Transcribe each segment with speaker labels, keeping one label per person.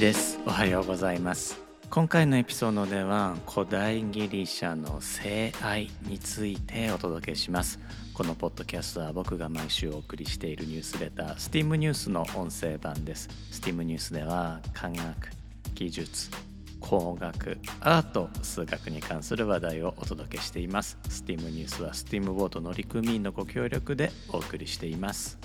Speaker 1: 一です。おはようございます。今回のエピソードでは古代ギリシャの性愛についてお届けします。このポッドキャストは僕が毎週お送りしているニュースレター STEAM ニュースの音声版です。STEAM ニュースでは科学技術工学アート数学に関する話題をお届けしています。STEAM ニュースは STEAM ボート乗組員のご協力でお送りしています。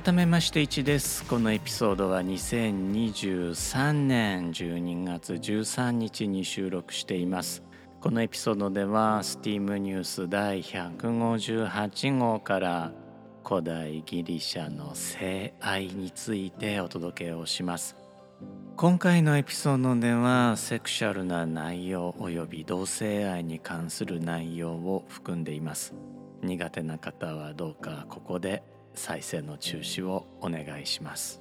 Speaker 1: 改めまして1です。このエピソードは2023年12月13日に収録しています。このエピソードでは STEAM ニュース第158号から古代ギリシャの性愛についてお届けをします。今回のエピソードではセクシャルな内容及び同性愛に関する内容を含んでいます。苦手な方はどうかここで再生の中止をお願いします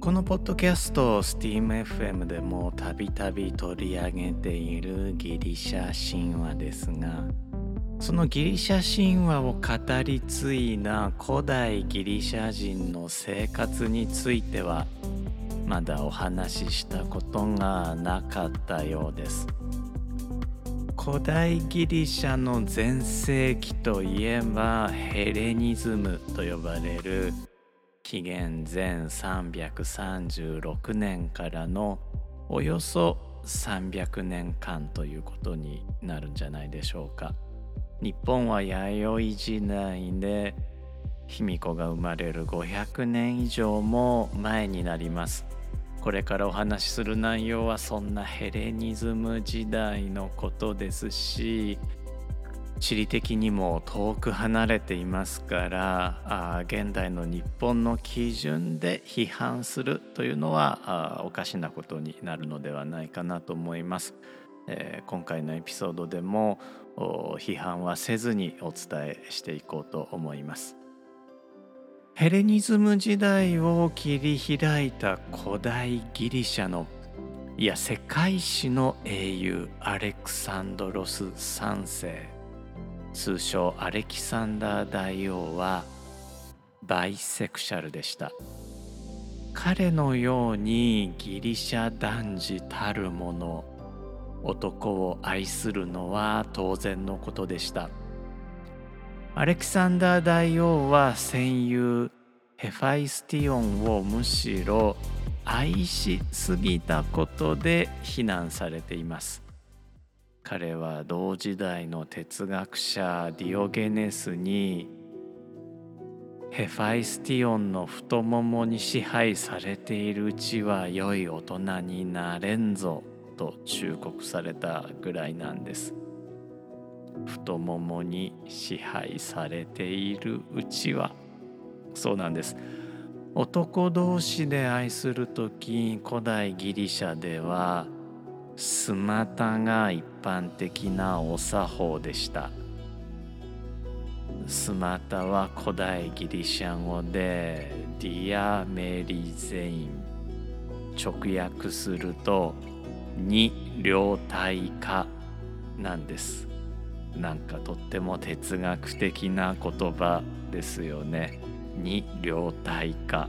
Speaker 1: このポッドキャストを SteamFM でもたびたび取り上げているギリシャ神話ですがそのギリシャ神話を語り継いだ古代ギリシャ人の生活についてはまだお話ししたことがなかったようです。古代ギリシャの全盛期といえばヘレニズムと呼ばれる紀元前336年からのおよそ300年間ということになるんじゃないでしょうか。日本は弥生時代で卑弥呼が生まれる500年以上も前になります。これからお話しする内容はそんなヘレニズム時代のことですし地理的にも遠く離れていますからあ現代の日本の基準で批判するというのはあおかしなことになるのではないかなと思います。えー、今回のエピソードでも批判はせずにお伝えしていこうと思います。ヘレニズム時代を切り開いた古代ギリシャのいや世界史の英雄アレクサンドロス3世通称アレキサンダー大王はバイセクシャルでした。彼のようにギリシャ男児たるもの男を愛するのは当然のことでした。アレキサンダー大王は戦友ヘファイスティオンをむしろ愛しすぎたことで非難されています。彼は同時代の哲学者ディオゲネスにヘファイスティオンの太ももに支配されているうちは良い大人になれんぞと忠告されたぐらいなんです。太ももに支配されているうちは。そうなんです。男同士で愛する時古代ギリシャではスマタが一般的なお作法でした。スマタは古代ギリシャ語でディアメリゼイン。直訳すると二両体化なんです。なんかとっても哲学的な言葉ですよね。二両体化。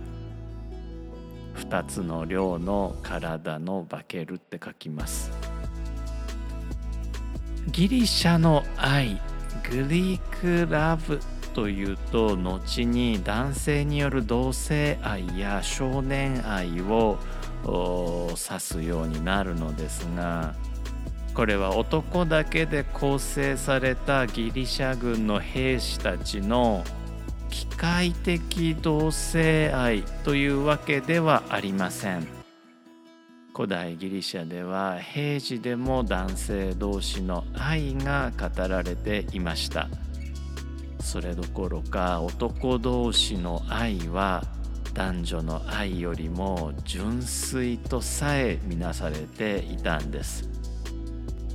Speaker 1: 二つの量の体の化けるって書きます。ギリシャの愛グリークラブというと後に男性による同性愛や少年愛を指すようになるのですがこれは男だけで構成されたギリシャ軍の兵士たちの機械的同性愛というわけではありません。古代ギリシャでは平時でも男性同士の愛が語られていました。それどころか男同士の愛は男女の愛よりも純粋とさえ見なされていたんです。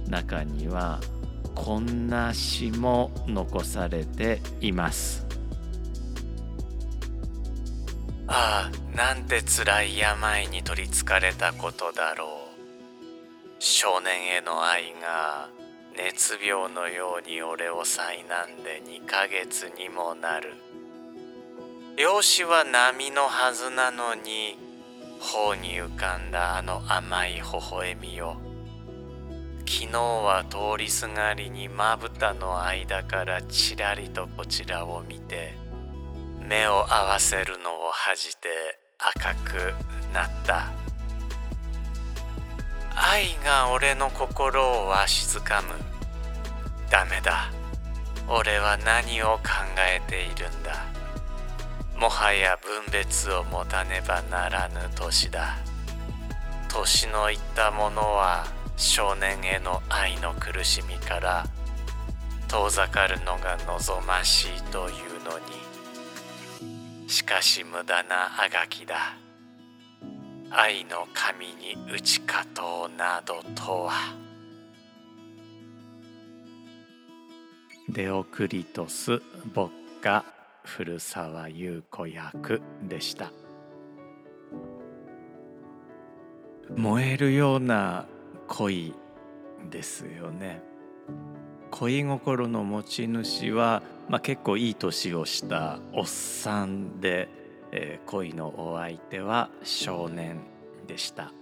Speaker 1: 中にはこんな詩も残されています。ああなんて辛い病に取りつかれたことだろう。少年への愛が熱病のように俺を災難で2ヶ月にもなる。漁師は波のはずなのに頬に浮かんだあの甘い微笑みを昨日は通りすがりにまぶたの間からちらりとこちらを見て目を合わせるのを恥じて赤くなった。愛が俺の心をわしづかむ。ダメだ。俺は何を考えているんだ。もはや分別を持たねばならぬ年だ。年のいったものは少年への愛の苦しみから遠ざかるのが望ましいというのに。しかし無駄なあがきだ。愛の神に打ち勝とうなどとは。デオクリトス・ボッカ古澤優子役でした。燃えるような恋ですよね。恋心の持ち主は、まあ、結構いい年をしたおっさんで、えー、恋のお相手は少年でした。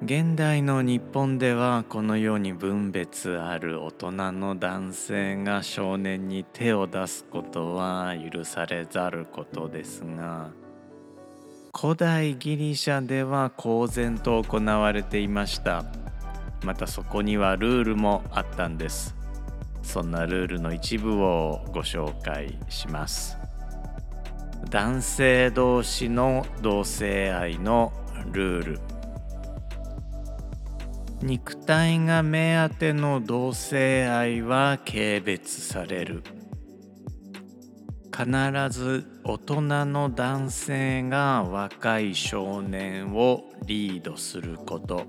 Speaker 1: 現代の日本ではこのように分別ある大人の男性が少年に手を出すことは許されざることですが古代ギリシャでは公然と行われていました。またそこにはルールもあったんです。そんなルールの一部をご紹介します。男性同士の同性愛のルール。肉体が目当ての同性愛は軽蔑される。必ず大人の男性が若い少年をリードすること。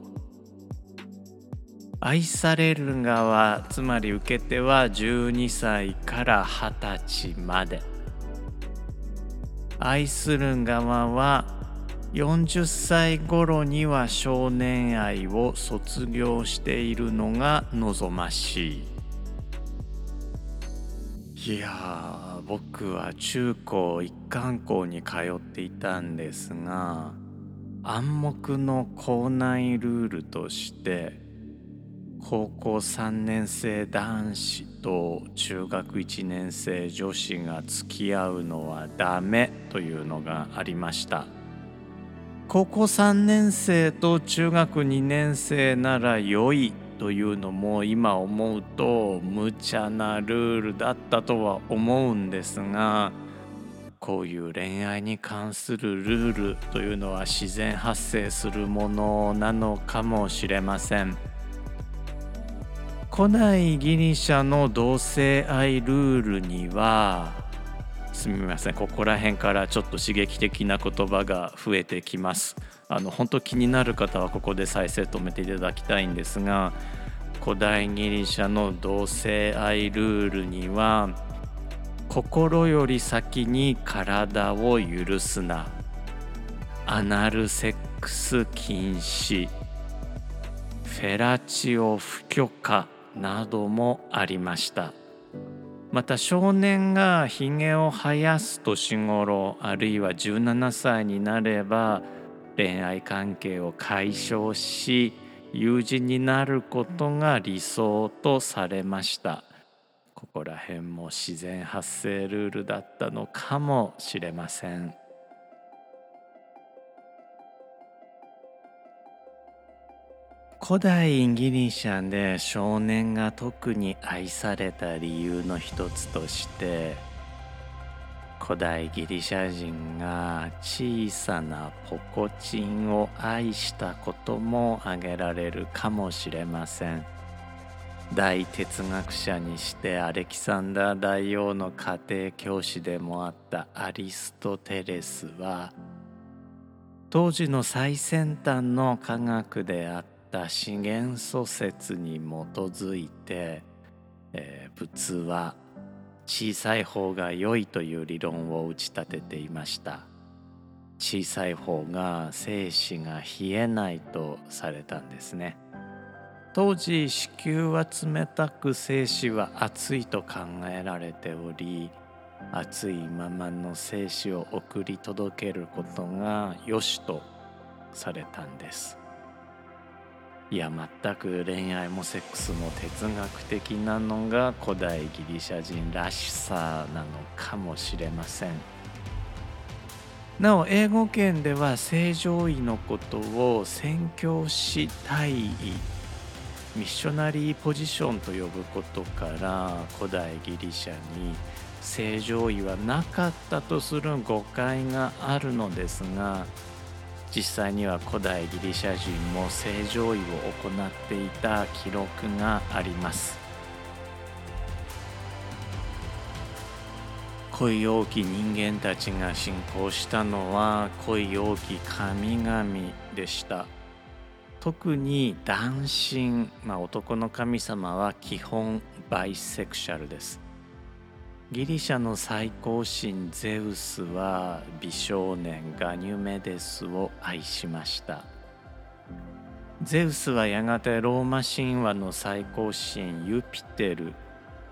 Speaker 1: 愛される側つまり受け手は12歳から20歳まで。愛する側は40歳頃には少年愛を卒業しているのが望ましい。いや僕は中高一貫校に通っていたんですが暗黙の校内ルールとして高校3年生男子と中学1年生女子が付き合うのはダメというのがありました。高校3年生と中学2年生なら良いというのも今思うと無茶なルールだったとは思うんですがこういう恋愛に関するルールというのは自然発生するものなのかもしれません。古代ギリシャの同性愛ルールにはすみませんここら辺からちょっと刺激的な言葉が増えてきます。あの本当気になる方はここで再生止めていただきたいんですが古代ギリシャの同性愛ルールには心より先に体を許すな。アナルセックス禁止。フェラチオ不許可などもありました。また少年がひげを生やす年頃あるいは17歳になれば恋愛関係を解消し友人になることが理想とされましたここら辺も自然発生ルールだったのかもしれません。古代ギリシャで少年が特に愛された理由の一つとして古代ギリシャ人が小さなポコチンを愛したことも挙げられるかもしれません。大哲学者にしてアレキサンダー大王の家庭教師でもあったアリストテレスは当時の最先端の科学であった資源素説に基づいて、えー、仏は小さい方が良いという理論を打ち立てていました。小さい方が精子が冷えないとされたんですね。当時子宮は冷たく精子は熱いと考えられており熱いままの精子を送り届けることが良しとされたんです。いや全く恋愛もセックスも哲学的なのが古代ギリシャ人らしさなのかもしれません。なお英語圏では正常位のことを宣教師大尉ミッショナリーポジションと呼ぶことから古代ギリシャに正常位はなかったとする誤解があるのですが実際には古代ギリシャ人も正常位を行っていた記録があります。恋多き人間たちが信仰したのは恋多き神々でした。特に男神、まあ、男の神様は基本バイセクシャルです。ギリシャの最高神ゼウスは美少年ガニュメデスを愛しました。ゼウスはやがてローマ神話の最高神ユピテル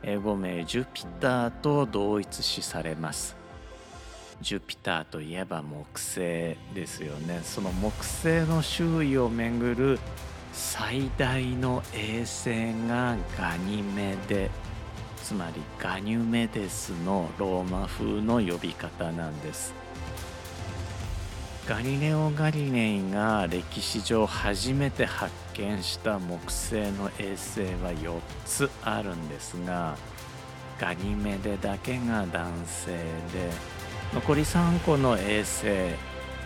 Speaker 1: 英語名ジュピターと同一視されます。ジュピターといえば木星ですよね。その木星の周囲をめぐる最大の衛星がガニメデ。つまりガニュメデスのローマ風の呼び方なんです。ガリレオ・ガリレイが歴史上初めて発見した木星の衛星は4つあるんですがガニメデだけが男性で残り3個の衛星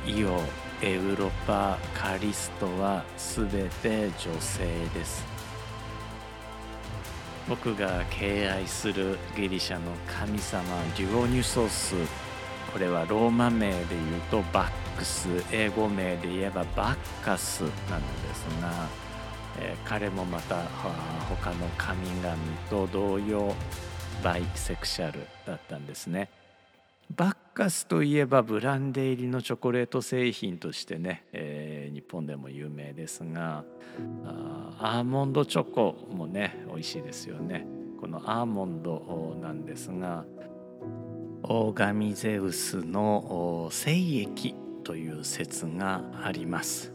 Speaker 1: イオエウロパカリストは全て女性です。僕が敬愛するギリシャの神様デュオニュソスこれはローマ名で言うとバックス英語名で言えばバッカスなのですが、えー、彼もまた他の神々と同様バイセクシャルだったんですね。バッカスといえばブランデー入りのチョコレート製品としてね、えー、日本でも有名ですがアーモンドチョコもね美味しいですよね。このアーモンドなんですがオーガミゼウスの精液という説があります。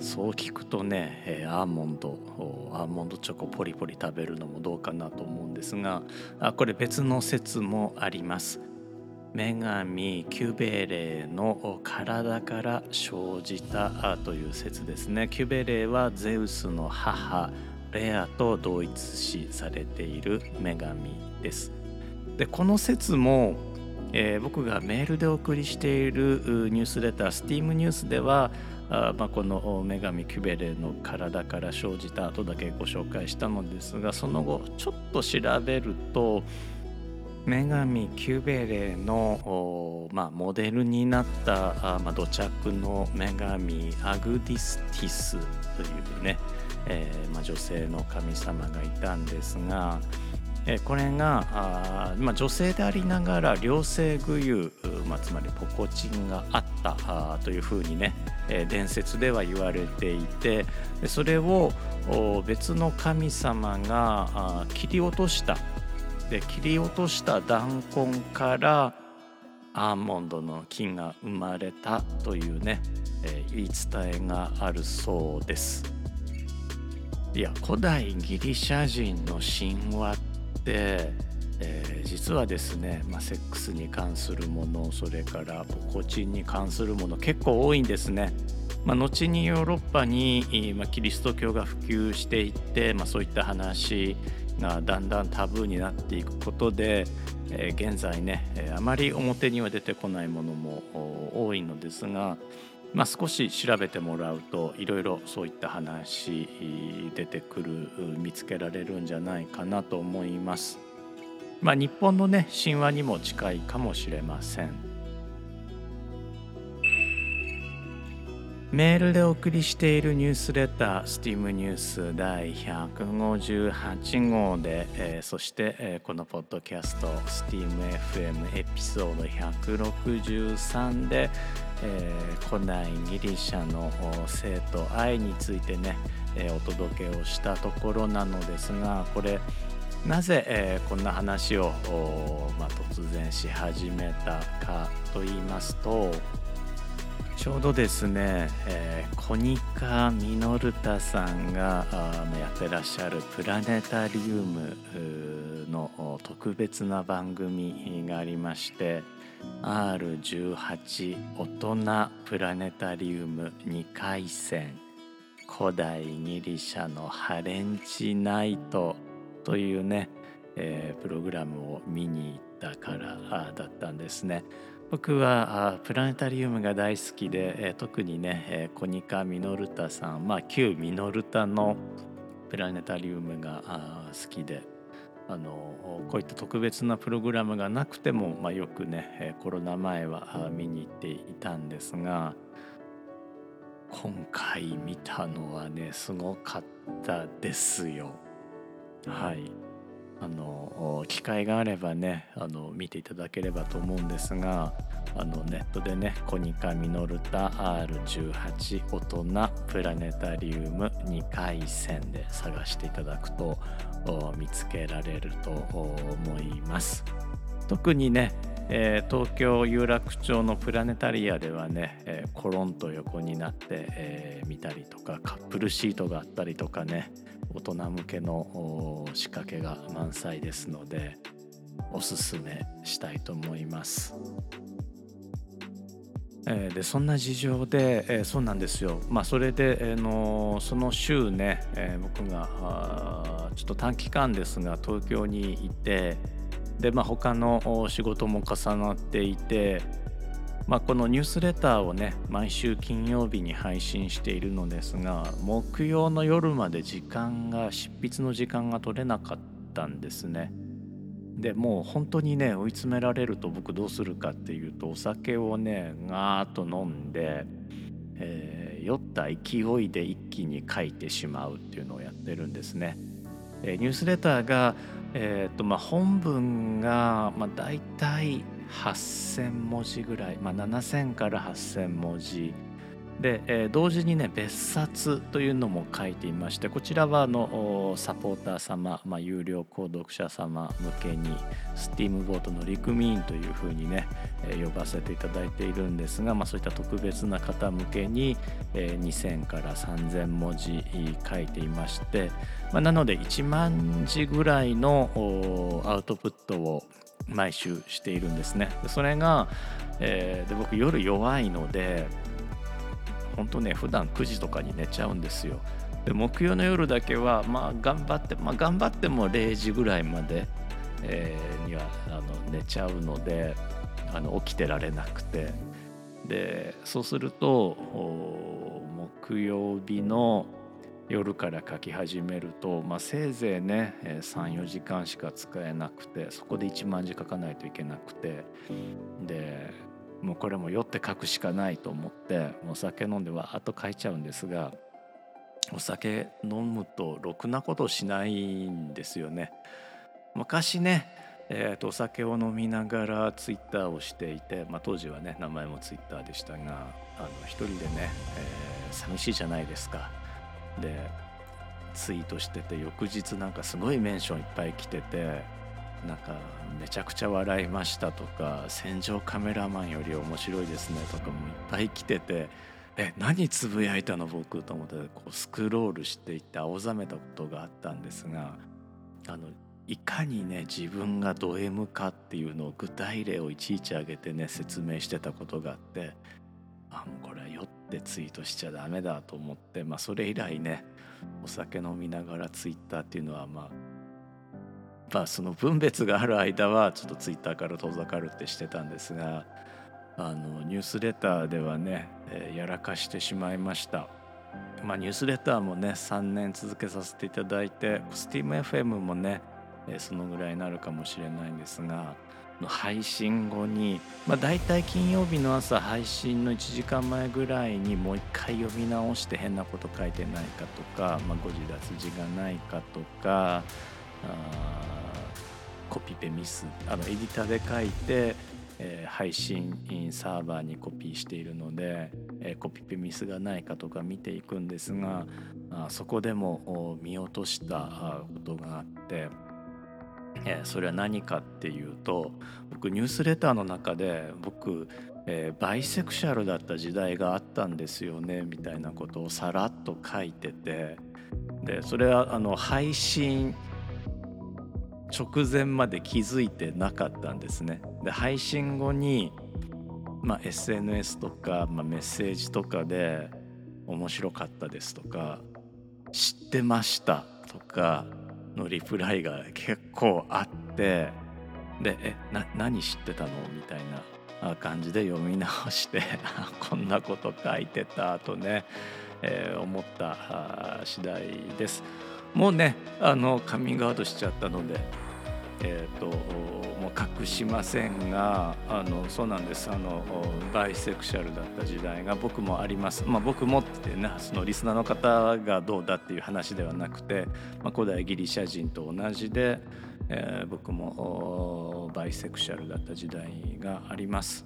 Speaker 1: そう聞くとねアーモンドアーモンドチョコポリポリ食べるのもどうかなと思うんですがこれ別の説もあります。女神キュベレーの体から生じたという説ですね。キュベレーはゼウスの母レアと同一視されている女神です。でこの説も、えー、僕がメールでお送りしているニュースレタースティームニュースではあまあ、この女神キュベレーの体から生じた後だけご紹介したのですがその後ちょっと調べると女神キューベレの、まあ、モデルになったあ、まあ、土着の女神アグディスティスというね、えーまあ、女性の神様がいたんですが、えー、これがあ、ま、女性でありながら両性具有、ま、つまりポコチンがあったあというふうにね、えー、伝説では言われていてそれを別の神様が切り落としたで切り落とした弾痕からアーモンドの木が生まれたというね、えー、言い伝えがあるそうですいや古代ギリシャ人の神話って、えー、実はですね、まあ、セックスに関するものそれからポコチンに関するもの結構多いんですね。まあ、後にヨーロッパに、まあ、キリスト教が普及していって、まあ、そういった話がだんだんタブーになっていくことで、えー、現在ねあまり表には出てこないものも多いのですがまあ、少し調べてもらうといろいろそういった話出てくる見つけられるんじゃないかなと思います。まあ、日本のね神話にも近いかもしれません。メールでお送りしているニュースレター STEAM ニュース第158号で、えー、そして、えー、このポッドキャスト STEAMFM エピソード163で、えー、古代ギリシャの生と愛についてね、えー、お届けをしたところなのですがこれなぜ、えー、こんな話を、まあ、突然し始めたかと言いますとちょうどですね、えー、コニカ・ミノルタさんがやってらっしゃるプラネタリウムの特別な番組がありまして R18 大人プラネタリウム2回戦古代ギリシャのハレンチナイトというね、えー、プログラムを見に行ったからだったんですね。僕はプラネタリウムが大好きで、特にね、コニカ・ミノルタさん、まあ、旧ミノルタのプラネタリウムが好きであのこういった特別なプログラムがなくても、まあ、よくねコロナ前は見に行っていたんですが今回見たのはねすごかったですよ。はいあの機会があればねあの見ていただければと思うんですがあのネットでねコニカミノルタ R18 大人プラネタリウム2回戦で探していただくと見つけられると思います。特にねえー、東京有楽町のプラネタリアではね、えー、コロンと横になって、えー、見たりとかカップルシートがあったりとかね大人向けの仕掛けが満載ですのでおすすめしたいと思います。えー、でそんな事情で、えー、そうなんですよ、まあ、それで、えー、のその週ね、え僕がちょっと短期間ですが東京にいてで、まあ、他の仕事も重なっていてまあ、このニュースレターをね毎週金曜日に配信しているのですが木曜の夜まで時間が執筆の時間が取れなかったんですね。でもう本当にね追い詰められると僕どうするかっていうとお酒をねガーッと飲んで、えー、酔った勢いで一気に書いてしまうっていうのをやってるんですね。えー、ニュースレターが、えーとまあ、本文が、まあ、大体8,000文字ぐらい、まあ、7,000から8,000文字で、え、同時にね別冊というのも書いていましてこちらはあのサポーター様、まあ、有料購読者様向けに Steam ボートのリクミーンというふうにね、え、呼ばせていただいているんですが、まあ、そういった特別な方向けに、え、2,000から3,000文字書いていまして、まあ、なので1万字ぐらいのアウトプットを毎週しているんですね。それが、えー、で僕夜弱いので本当ね普段9時とかに寝ちゃうんですよ。で木曜の夜だけはまあ頑張って、まあ、頑張っても0時ぐらいまで、えー、にはあの寝ちゃうのであの起きてられなくてでそうすると木曜日の夜から書き始めると、まあ、せいぜいね34時間しか使えなくてそこで1万字書かないといけなくてでもうこれも酔って書くしかないと思ってお酒飲んでわーっと書いちゃうんですがお酒飲むとろくなことしないんですよね。昔ねえーと、お酒を飲みながらツイッターをしていて、まあ、当時はね名前もツイッターでしたがあの一人でね、えー、寂しいじゃないですかでツイートしてて翌日なんかすごいメンションいっぱい来ててなんかめちゃくちゃ笑いましたとか戦場カメラマンより面白いですねとかもいっぱい来ててえ何つぶやいたの僕？と思ってこうスクロールしていって青ざめたことがあったんですがあのいかにね自分がド M かっていうのを具体例をいちいち挙げてね説明してたことがあってあもうこれは酔ってツイートしちゃダメだと思って、まあ、それ以来ねお酒飲みながらツイッターっていうのはまあまあその分別がある間はちょっとツイッターから遠ざかるってしてたんですがあのニュースレターではね、えー、やらかしてしまいました。まあ、ニュースレターもね3年続けさせていただいて SteamFM もね、えー、そのぐらいになるかもしれないんですが配信後に、まあ、大体金曜日の朝配信の1時間前ぐらいにもう一回読み直して変なこと書いてないかとか、まあ、誤字脱字がないかとかコピペミスあのエディターで書いて、えー、配信サーバーにコピーしているので、えー、コピペミスがないかとか見ていくんですがあそこでも見落としたことがあって。えー、それは何かっていうと僕ニュースレターの中で僕、えー、バイセクシャルだった時代があったんですよねみたいなことをさらっと書いててでそれはあの配信直前まで気づいてなかったんですね。で配信後に、まあ、SNS とか、まあ、メッセージとかで面白かったですとか知ってましたとかのリプライが結構あってで「えな何知ってたの?」みたいな感じで読み直してこんなこと書いてたとね、えー、思った次第です。もうねあのカミングアウトしちゃったのでえーと、もう隠しませんがあのそうなんですあのバイセクシャルだった時代が僕もあります、まあ、僕もってねそのリスナーの方がどうだっていう話ではなくて、まあ、古代ギリシャ人と同じで、えー、僕もバイセクシャルだった時代があります。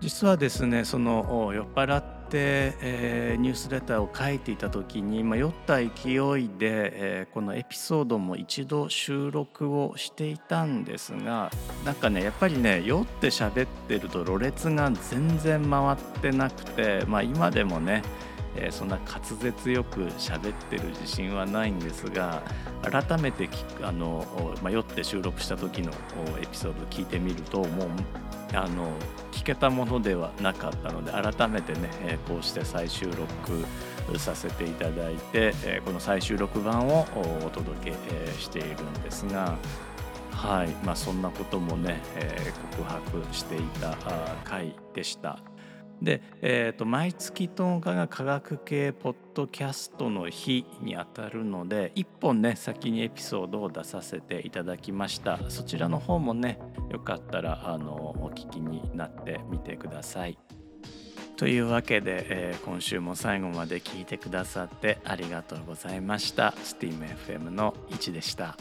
Speaker 1: 実はですねその酔っ払って、えー、ニュースレターを書いていた時に、ま、酔った勢いで、えー、このエピソードも一度収録をしていたんですがなんかねやっぱりね酔って喋ってるとろれつが全然回ってなくて、まあ、今でもねえー、そんな滑舌よく喋ってる自信はないんですが改めてあの、ま、酔って収録した時のエピソード聞いてみるともうあの聞けたものではなかったので改めてね、えこうして再収録させていただいて、えこの再収録版をお届け、しているんですが。はいまあ、そんなこともね、え告白していた回でした。で、えーと、毎月10日が科学系ポッドキャストの日にあたるので1本ね先にエピソードを出させていただきましたそちらの方もねよかったらあのお聞きになってみてください。というわけで、えー、今週も最後まで聞いてくださってありがとうございました。STEAMFM の1でした。